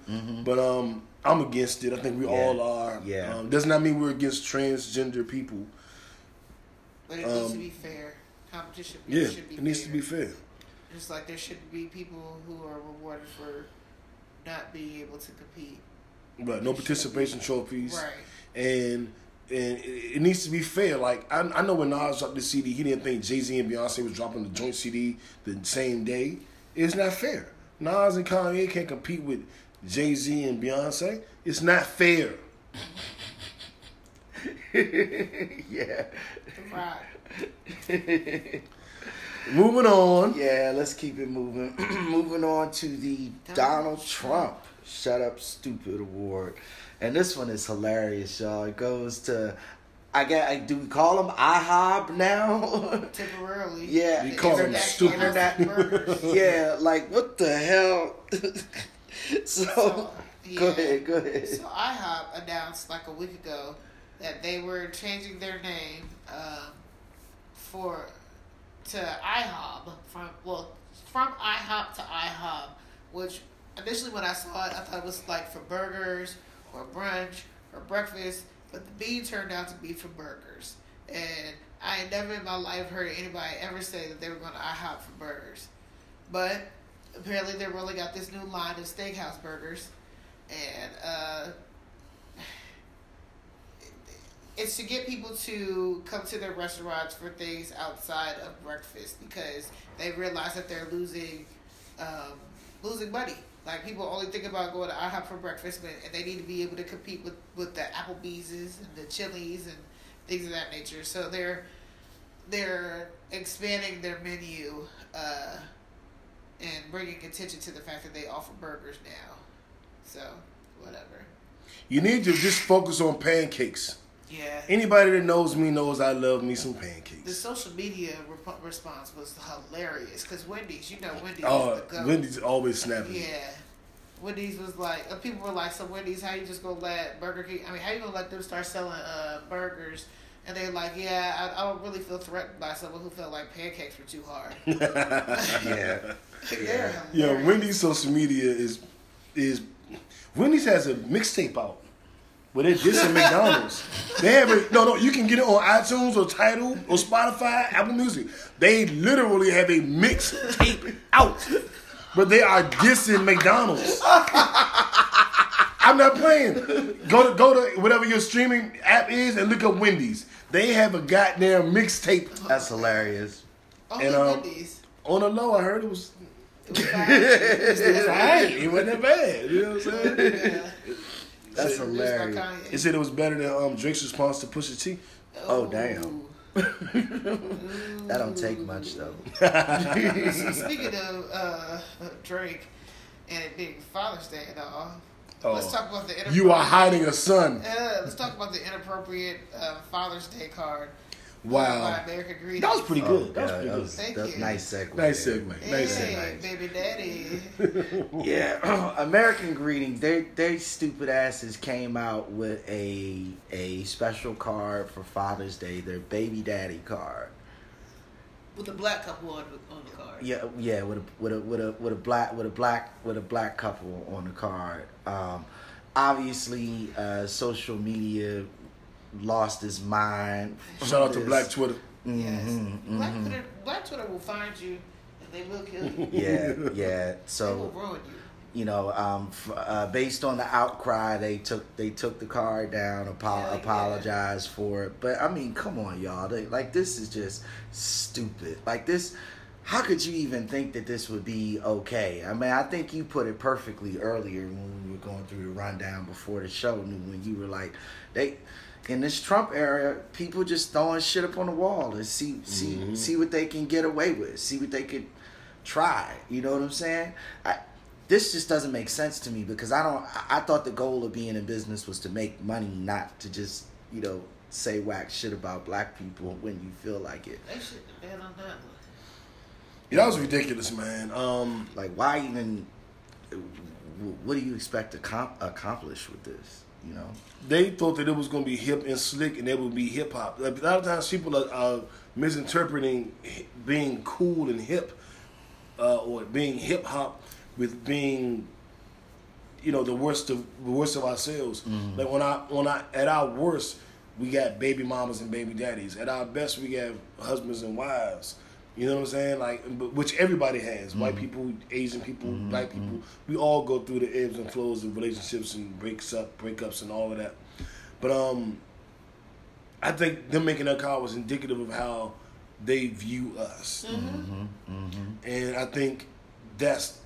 [SPEAKER 1] But um, I'm against it. I think we
[SPEAKER 3] Yeah.
[SPEAKER 1] all are.
[SPEAKER 3] Yeah.
[SPEAKER 1] Um, does not mean we're against transgender people.
[SPEAKER 2] But it needs to
[SPEAKER 1] Um,
[SPEAKER 2] be fair. Competition
[SPEAKER 1] Yeah,
[SPEAKER 2] should be fair.
[SPEAKER 1] it needs
[SPEAKER 2] fair.
[SPEAKER 1] to be fair.
[SPEAKER 2] Just like there should be people who are rewarded for not being able to compete.
[SPEAKER 1] But no participation trophies.
[SPEAKER 2] Right.
[SPEAKER 1] and and it it needs to be fair. Like I, I know when Nas dropped the CD, he didn't think Jay Z and Beyonce was dropping the joint CD the same day. It's not fair. Nas and Kanye can't compete with Jay Z and Beyonce. It's not fair. [LAUGHS] [LAUGHS]
[SPEAKER 3] yeah.
[SPEAKER 2] Right.
[SPEAKER 1] Moving on.
[SPEAKER 3] Yeah, let's keep it moving. [CLEARS THROAT] moving on to the Donald Trump Shut Up Stupid Award. And this one is hilarious, y'all. It goes to I get I do we call them IHOB now? [LAUGHS]
[SPEAKER 2] Temporarily.
[SPEAKER 3] Yeah,
[SPEAKER 1] You
[SPEAKER 2] The
[SPEAKER 1] call them
[SPEAKER 2] internet-
[SPEAKER 1] stupid.
[SPEAKER 2] internet burgers. [LAUGHS]
[SPEAKER 3] yeah, like what the hell? [LAUGHS] so,
[SPEAKER 2] So,
[SPEAKER 3] go ahead, go ahead.
[SPEAKER 2] So IHOP announced like a week ago that they were changing their name um, for to IHOB from well from IHOP to IHOB, which initially when I saw it I thought it was like for burgers or brunch or breakfast, but the bean turned out to be for burgers. And I had never in my life heard anybody ever say that they were going to IHOP for burgers. But apparently they're rolling out this new line of steakhouse burgers and uh, it's to get people to come to their restaurants for things outside of breakfast because they realize that they're losing um, losing money. Like people only think about going to IHOP for breakfast, but and they need to be able to compete with with the Applebee's and the Chili's and things of that nature. So they're they're expanding their menu uh, and bringing attention to the fact that they offer burgers now. So whatever.
[SPEAKER 1] You need to just focus on pancakes.
[SPEAKER 2] Yeah.
[SPEAKER 1] Anybody that knows me knows I love me some pancakes.
[SPEAKER 2] The social media rep- response was hilarious because Wendy's, you know, Wendy's
[SPEAKER 1] Oh,
[SPEAKER 2] is the go.
[SPEAKER 1] Wendy's always snapping.
[SPEAKER 2] Yeah. Wendy's was like, uh, people were like, so Wendy's, how you just gonna let Burger King, I mean, how you gonna let them start selling uh, burgers? And they're like, yeah, I, I don't really feel threatened by someone who felt like pancakes were too hard. [LAUGHS]
[SPEAKER 3] Yeah.
[SPEAKER 2] They're [LAUGHS]
[SPEAKER 1] Yeah. Wendy's social media is is Wendy's has a mixtape out. But it's dissing McDonald's. They have it. No, no. You can get it on iTunes or Tidal or Spotify, Apple Music. They literally have a mixtape out, but they are dissing McDonald's. I'm not playing. Go to go to whatever your streaming app is and look up Wendy's. They have a goddamn mixtape
[SPEAKER 3] That's hilarious.
[SPEAKER 2] Only
[SPEAKER 1] And, um,
[SPEAKER 2] Wendy's.
[SPEAKER 1] on the low. I heard it was.
[SPEAKER 2] It was fine. [LAUGHS]
[SPEAKER 1] It's alright. It wasn't that bad. You know what I'm saying?
[SPEAKER 2] Yeah.
[SPEAKER 3] That's
[SPEAKER 2] Produced by
[SPEAKER 3] hilarious.
[SPEAKER 1] He said it was better than um, Drake's response to Pusha T.
[SPEAKER 3] Oh, damn. That don't take much though. [LAUGHS] [LAUGHS]
[SPEAKER 2] Speaking of uh, Drake and it being Father's Day and all,
[SPEAKER 1] Oh.
[SPEAKER 2] let's talk about the inappropriate.
[SPEAKER 1] You are hiding a son.
[SPEAKER 2] Uh, let's talk about the inappropriate uh, Father's Day card.
[SPEAKER 1] Wow.
[SPEAKER 2] By American Greetings.
[SPEAKER 1] That was pretty good. that was
[SPEAKER 3] Oh, yeah,
[SPEAKER 1] pretty
[SPEAKER 3] that
[SPEAKER 1] good.
[SPEAKER 3] was,
[SPEAKER 2] Thank
[SPEAKER 3] that was
[SPEAKER 2] you.
[SPEAKER 3] nice segue.
[SPEAKER 1] Nice
[SPEAKER 3] there.
[SPEAKER 1] segment.
[SPEAKER 2] Hey,
[SPEAKER 1] Nice segment.
[SPEAKER 2] baby daddy. [LAUGHS]
[SPEAKER 3] Yeah, [CLEARS THROAT] American Greeting. They they stupid asses came out with a a special card for Father's Day. Their baby daddy card.
[SPEAKER 2] With a black couple on the, on the card.
[SPEAKER 3] Yeah, yeah, with a with a with a with a black with a black with a black couple on the card. Um, obviously, uh, social media lost his mind.
[SPEAKER 1] Shout out to. Black Twitter.
[SPEAKER 2] Yes.
[SPEAKER 3] Mhm,
[SPEAKER 2] Black. Twitter, black Twitter will find you and [LAUGHS] they will kill you.
[SPEAKER 3] Yeah, yeah.
[SPEAKER 2] they will
[SPEAKER 3] So
[SPEAKER 2] ruin you.
[SPEAKER 3] you know, um, f- uh, based on the outcry, they took they took the card down, apo-
[SPEAKER 2] Yeah, yeah.
[SPEAKER 3] apologized for it. But I mean, come on, y'all. They, like this is just stupid. Like this. How could you even think that this would be okay? I mean, I think you put it perfectly earlier when we were going through the rundown before the show. When you were like, they in this Trump era, people just throwing shit up on the wall and see see
[SPEAKER 1] Mhm.
[SPEAKER 3] see what they can get away with, see what they could try. You know what I'm saying? I, this just doesn't make sense to me because I don't. I, I thought the goal of being in business was to make money, not to just you know say whack shit about black people when you feel like it.
[SPEAKER 2] They shouldn't have been on that one.
[SPEAKER 1] Yeah, that was ridiculous, man. Um,
[SPEAKER 3] Like, why even? What do you expect to com- accomplish with this? You know.
[SPEAKER 1] they thought that it was going to be hip and slick, and it would be hip hop. Like, a lot of times, people are, are misinterpreting being cool and hip, uh, or being hip hop with being, you know, the worst of the worst of ourselves. Like when I when I at our worst, we got baby mamas and baby daddies. At our best, we got husbands and wives. You know what I'm saying? Like, which everybody has. White mm-hmm. people, Asian people, mm-hmm. black people. Mm-hmm. We all go through the ebbs and flows of relationships and breaks up, breakups, and all of that. But um, I think them making that call was indicative of how they view us, and I think that's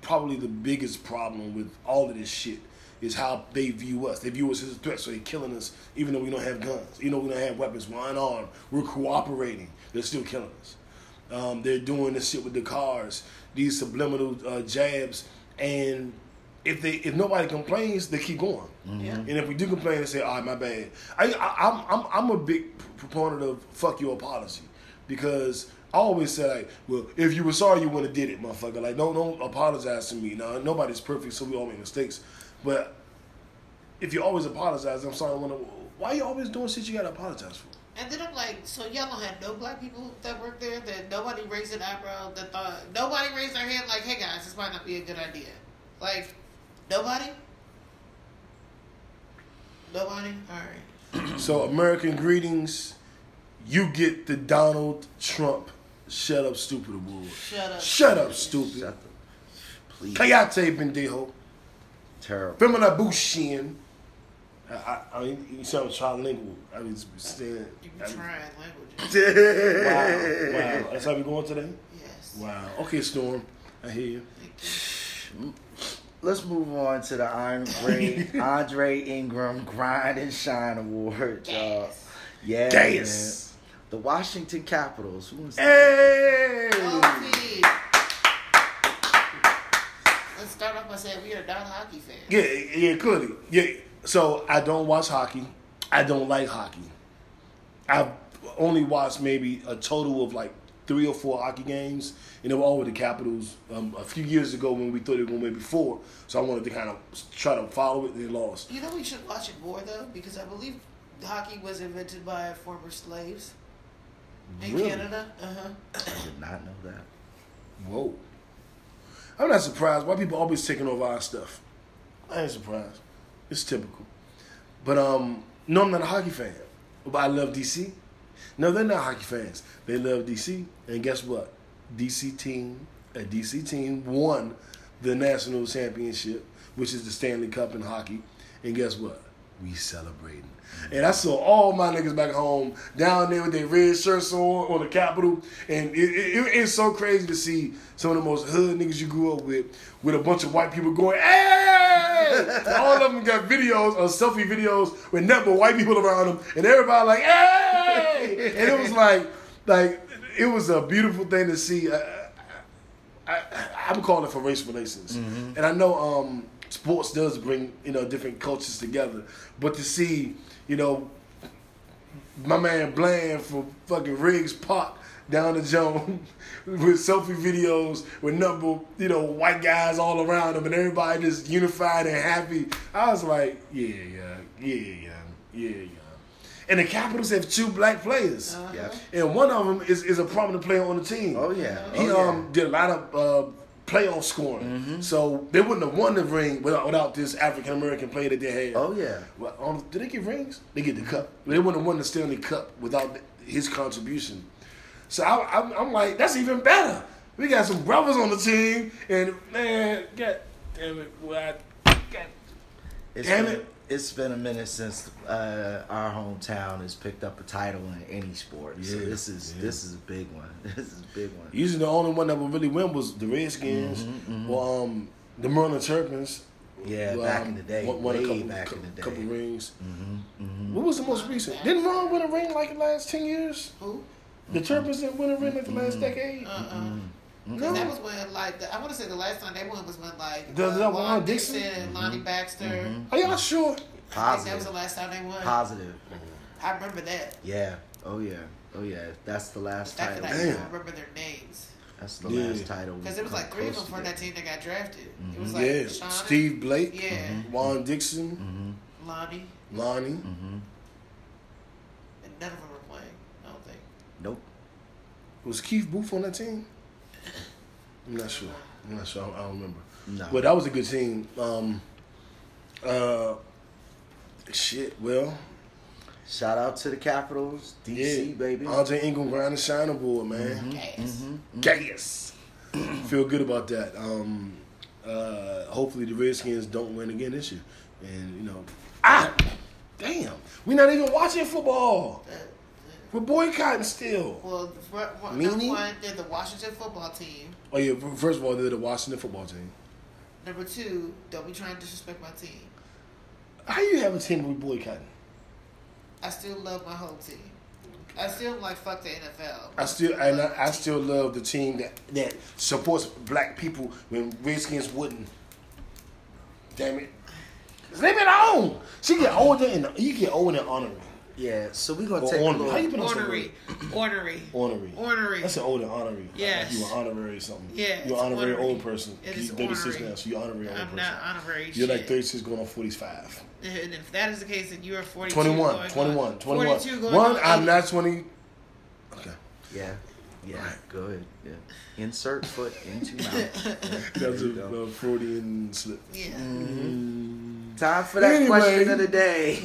[SPEAKER 1] probably the biggest problem with all of this shit is how they view us. They view us as a threat, so they're killing us, even though we don't have guns. You know, we don't have weapons. We're unarmed. We're cooperating. They're still killing us. Um, they're doing this shit with the cars, these subliminal uh, jabs, and if they if nobody complains, they keep going.
[SPEAKER 2] Yeah.
[SPEAKER 1] And if we do complain, they say, "All right, my bad." I, I I'm I'm I'm a big proponent of fuck your apology because I always say like, well, if you were sorry, you wouldn't have did it, motherfucker. Like, don't don't apologize to me. Now nobody's perfect, so we all make mistakes. But if you always apologize, I'm sorry. I wanna, why you always doing shit you gotta apologize for?
[SPEAKER 2] And then I'm like, so y'all don't have no black people that work there? That nobody raised an eyebrow? That thought nobody raised their hand? Like, hey guys, this might not be a good idea. Like, nobody. Nobody. All right. [CLEARS THROAT]
[SPEAKER 1] So American greetings, you get the Donald Trump shut up stupid award.
[SPEAKER 2] Shut up.
[SPEAKER 1] Shut up stupid.
[SPEAKER 3] Shut the. Please.
[SPEAKER 1] Kayate pendejo.
[SPEAKER 3] Terrible.
[SPEAKER 1] Femina bushin. I, I, I mean, you sound trilingual. I mean, saying.
[SPEAKER 2] You
[SPEAKER 1] I-
[SPEAKER 2] be trying languages.
[SPEAKER 1] Wow, wow. That's how we going today?
[SPEAKER 2] Yes.
[SPEAKER 1] Wow. Okay, Storm. I hear you.
[SPEAKER 2] You.
[SPEAKER 3] Let's move on to the Andre [LAUGHS] Andre Ingram Grind and Shine Award, y'all.
[SPEAKER 2] Yes.
[SPEAKER 3] Yeah, The Washington Capitals. Who was
[SPEAKER 1] Hey!
[SPEAKER 2] OT. Let's start off by saying we are not hockey fans.
[SPEAKER 1] Yeah, yeah, clearly. Yeah. So I don't watch hockey. I don't like hockey. I've only watched maybe a total of like three or four hockey games, and they were all with the Capitals um, a few years ago when we thought they were going to maybe four. So I wanted to kind of try to follow it, and they lost.
[SPEAKER 2] You know we should watch it more though because I believe hockey was invented by former slaves in
[SPEAKER 1] Really?
[SPEAKER 2] Canada. Uh huh.
[SPEAKER 3] I did not know that.
[SPEAKER 1] Whoa. I'm not surprised. Why people always taking over our stuff? I ain't surprised. It's typical. But um, no, I'm not a hockey fan. But I love DC. No, they're not hockey fans. They love DC. And guess what? DC team, a DC team won the national championship, which is the Stanley Cup in hockey. And guess what? We celebrating. And I saw all my niggas back home down there with their red shirts on on the Capitol. And it, it, it's so crazy to see some of the most hood niggas you grew up with with a bunch of white people going, hey! All of them got videos or selfie videos with nothing but white people around them. And everybody like, hey! And it was [LAUGHS] like, like, it was a beautiful thing to see. I, I, I'm calling it for race relations. And I know um, sports does bring, you know, different cultures together. But to see, you know, my man Bland for fucking Riggs Park down the Jones [LAUGHS] with selfie videos with number, you know, white guys all around him and everybody just unified and happy. I was like, yeah, yeah, yeah, yeah, yeah, yeah. And the Capitals have two black players.
[SPEAKER 3] Yep.
[SPEAKER 1] And one of them is, is a prominent player on the team.
[SPEAKER 3] Oh yeah.
[SPEAKER 1] He
[SPEAKER 3] oh,
[SPEAKER 1] um did a lot of uh, playoff scoring. So they wouldn't have won the ring without, without this African American player that they had.
[SPEAKER 3] Oh yeah.
[SPEAKER 1] Well, um, did they get rings? They get the cup. They wouldn't have won the Stanley Cup without his contribution. So I, I'm, I'm like, that's even better. We got some brothers on the team, and man, God damn it, what? God,
[SPEAKER 3] It's
[SPEAKER 1] Damn
[SPEAKER 3] been,
[SPEAKER 1] it.
[SPEAKER 3] It's been a minute since uh, our hometown has picked up a title in any sport. so
[SPEAKER 1] Yeah,
[SPEAKER 3] this is
[SPEAKER 1] yeah.
[SPEAKER 3] this is a big one. [LAUGHS] This is a big one.
[SPEAKER 1] usually the only one that would really win was the Redskins, or um, the Merlin Terrapins.
[SPEAKER 3] Yeah,
[SPEAKER 1] who,
[SPEAKER 3] back
[SPEAKER 1] um,
[SPEAKER 3] in the day,
[SPEAKER 1] won, won a couple,
[SPEAKER 3] back
[SPEAKER 1] cou-
[SPEAKER 3] in the day.
[SPEAKER 1] couple rings.
[SPEAKER 3] Mm-hmm,
[SPEAKER 1] What was the most recent? Didn't Ron win a ring like the last ten years?
[SPEAKER 2] Who?
[SPEAKER 1] The Terrapins didn't win a ring like the last decade.
[SPEAKER 2] Uh-uh.
[SPEAKER 1] No.
[SPEAKER 2] That was when like the, I want to say the last time they won was when like
[SPEAKER 1] The-
[SPEAKER 2] uh,
[SPEAKER 1] the
[SPEAKER 2] Juan
[SPEAKER 1] Juan Dixon?
[SPEAKER 2] Dixon, Lonnie Baxter.
[SPEAKER 1] Are y'all sure?
[SPEAKER 2] I think that was the last time they won.
[SPEAKER 3] Positive.
[SPEAKER 2] I remember that.
[SPEAKER 3] Yeah. Oh yeah. Oh yeah. That's the last
[SPEAKER 2] Back
[SPEAKER 3] title.
[SPEAKER 2] then I
[SPEAKER 1] Damn.
[SPEAKER 2] don't remember their names.
[SPEAKER 3] That's the
[SPEAKER 1] Yeah.
[SPEAKER 3] last title.
[SPEAKER 2] Because there was like three of them from that team that got drafted. It was
[SPEAKER 1] yeah,
[SPEAKER 2] like Shauna,
[SPEAKER 1] Steve Blake,
[SPEAKER 2] Yeah.
[SPEAKER 1] Juan Dixon,
[SPEAKER 3] Mm-hmm.
[SPEAKER 2] Lonnie,
[SPEAKER 1] Lonnie.
[SPEAKER 3] Mm-hmm.
[SPEAKER 2] and none of them were playing. I don't think.
[SPEAKER 3] Nope.
[SPEAKER 1] Was Keith Booth on that team? I'm not sure. I'm not sure. I don't remember.
[SPEAKER 3] No.
[SPEAKER 1] But that was a good team. Um, uh, shit. Well,
[SPEAKER 3] Shout out to the Capitals, DC
[SPEAKER 1] yeah,
[SPEAKER 3] baby.
[SPEAKER 1] Andre Ingram grinding shining board, man.
[SPEAKER 3] Mm-hmm.
[SPEAKER 2] Gas.
[SPEAKER 1] Gas. [CLEARS THROAT] Feel good about that. Um, uh, hopefully the Redskins don't win again this year. And you know, ah, damn, we're not even watching football. We're boycotting still.
[SPEAKER 2] Well, the fir- one, number one, they're the Washington football team.
[SPEAKER 1] Oh yeah, first of all, they're the Washington football team.
[SPEAKER 2] Number two, don't be trying to disrespect my team.
[SPEAKER 1] How you have a team we boycotting?
[SPEAKER 2] I still love my whole team. I still like fuck the NFL.
[SPEAKER 1] I still and I, I still love the team that that supports black people when Redskins wouldn't. Damn it. Leave it alone. She get older and you get older and honorary.
[SPEAKER 3] Yeah. So we gonna
[SPEAKER 1] Or
[SPEAKER 3] take a
[SPEAKER 1] ornery. How you
[SPEAKER 3] little.
[SPEAKER 1] pronounce that
[SPEAKER 2] ornery, ornery,
[SPEAKER 1] word? Ornery.
[SPEAKER 2] ornery.
[SPEAKER 1] That's an older honorary.
[SPEAKER 2] Yes.
[SPEAKER 1] Like you an honorary something.
[SPEAKER 2] Yeah,
[SPEAKER 1] You're an honorary
[SPEAKER 2] honorary.
[SPEAKER 1] old person.
[SPEAKER 2] It
[SPEAKER 1] You're
[SPEAKER 2] is
[SPEAKER 1] 36
[SPEAKER 2] honorary.
[SPEAKER 1] now, so you're honorary old
[SPEAKER 2] I'm
[SPEAKER 1] person.
[SPEAKER 2] not honorary.
[SPEAKER 1] You're like 36 going on 45.
[SPEAKER 2] And if that is the case, then you are 42.
[SPEAKER 1] 21,
[SPEAKER 2] going
[SPEAKER 1] 21,
[SPEAKER 2] on,
[SPEAKER 1] 21.
[SPEAKER 2] 42 going
[SPEAKER 1] One,
[SPEAKER 2] on
[SPEAKER 1] I'm not 20. Okay.
[SPEAKER 3] Yeah. Yeah.
[SPEAKER 1] Right.
[SPEAKER 3] Go ahead. Yeah. Insert foot into [LAUGHS] mouth.
[SPEAKER 1] That's
[SPEAKER 3] There
[SPEAKER 1] a,
[SPEAKER 3] you
[SPEAKER 1] a Freudian slip.
[SPEAKER 2] Yeah.
[SPEAKER 3] Time for that
[SPEAKER 1] Anyway.
[SPEAKER 3] question of the day.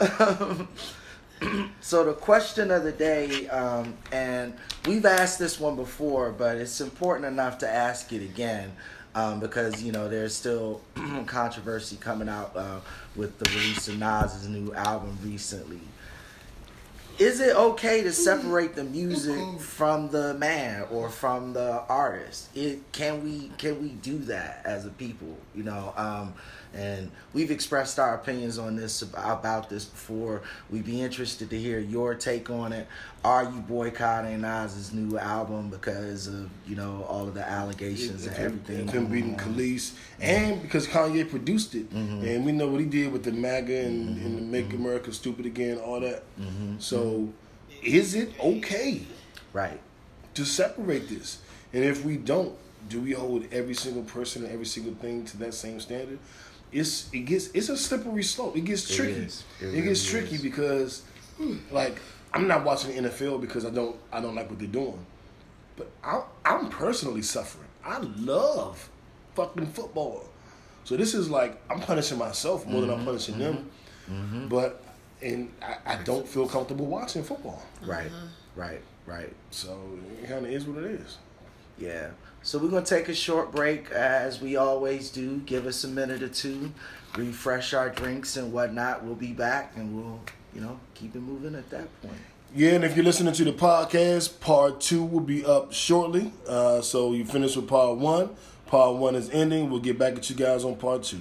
[SPEAKER 1] Yeah. [LAUGHS]
[SPEAKER 3] So the question of the day, um, and we've asked this one before, but it's important enough to ask it again um, because you know there's still [CLEARS THROAT] controversy coming out uh, with the release of Nas's new album recently. Is it okay to separate the music from the man or from the artist? It can we can we do that as a people? You know, um, and we've expressed our opinions on this about, this before. We'd be interested to hear your take on it. Are you boycotting Nas's new album because of you know all of the allegations and everything?
[SPEAKER 1] Him beating? Kelis, and because Kanye produced it,
[SPEAKER 3] Mm-hmm.
[SPEAKER 1] and we know what he did with the MAGA and, and the Make America Stupid Again, all that.
[SPEAKER 3] Mm-hmm.
[SPEAKER 1] So, is it okay
[SPEAKER 3] Right.
[SPEAKER 1] to separate this? And if we don't, do we hold every single person and every single thing to that same standard? It's it gets it's a slippery slope. It gets tricky.
[SPEAKER 3] is. It
[SPEAKER 1] It, gets tricky
[SPEAKER 3] is.
[SPEAKER 1] because, hmm, like, I'm not watching the NFL because I don't I don't like what they're doing. But I'm, I'm personally suffering. I love fucking football. So this is like I'm punishing myself more than I'm mm-hmm. punishing them. Mm-hmm. Mm-hmm. But and I, I don't feel comfortable watching football.
[SPEAKER 3] Right, right, right.
[SPEAKER 1] So it kind of is what it is.
[SPEAKER 3] Yeah. So we're gonna take a short break as we always do. Give us a minute or two, refresh our drinks and whatnot. We'll be back and we'll, you know, keep it moving at that point.
[SPEAKER 1] Yeah, and if you're listening to the podcast, part two will be up shortly. Uh, so you finished with part one. Part one is ending. We'll get back at you guys on part two.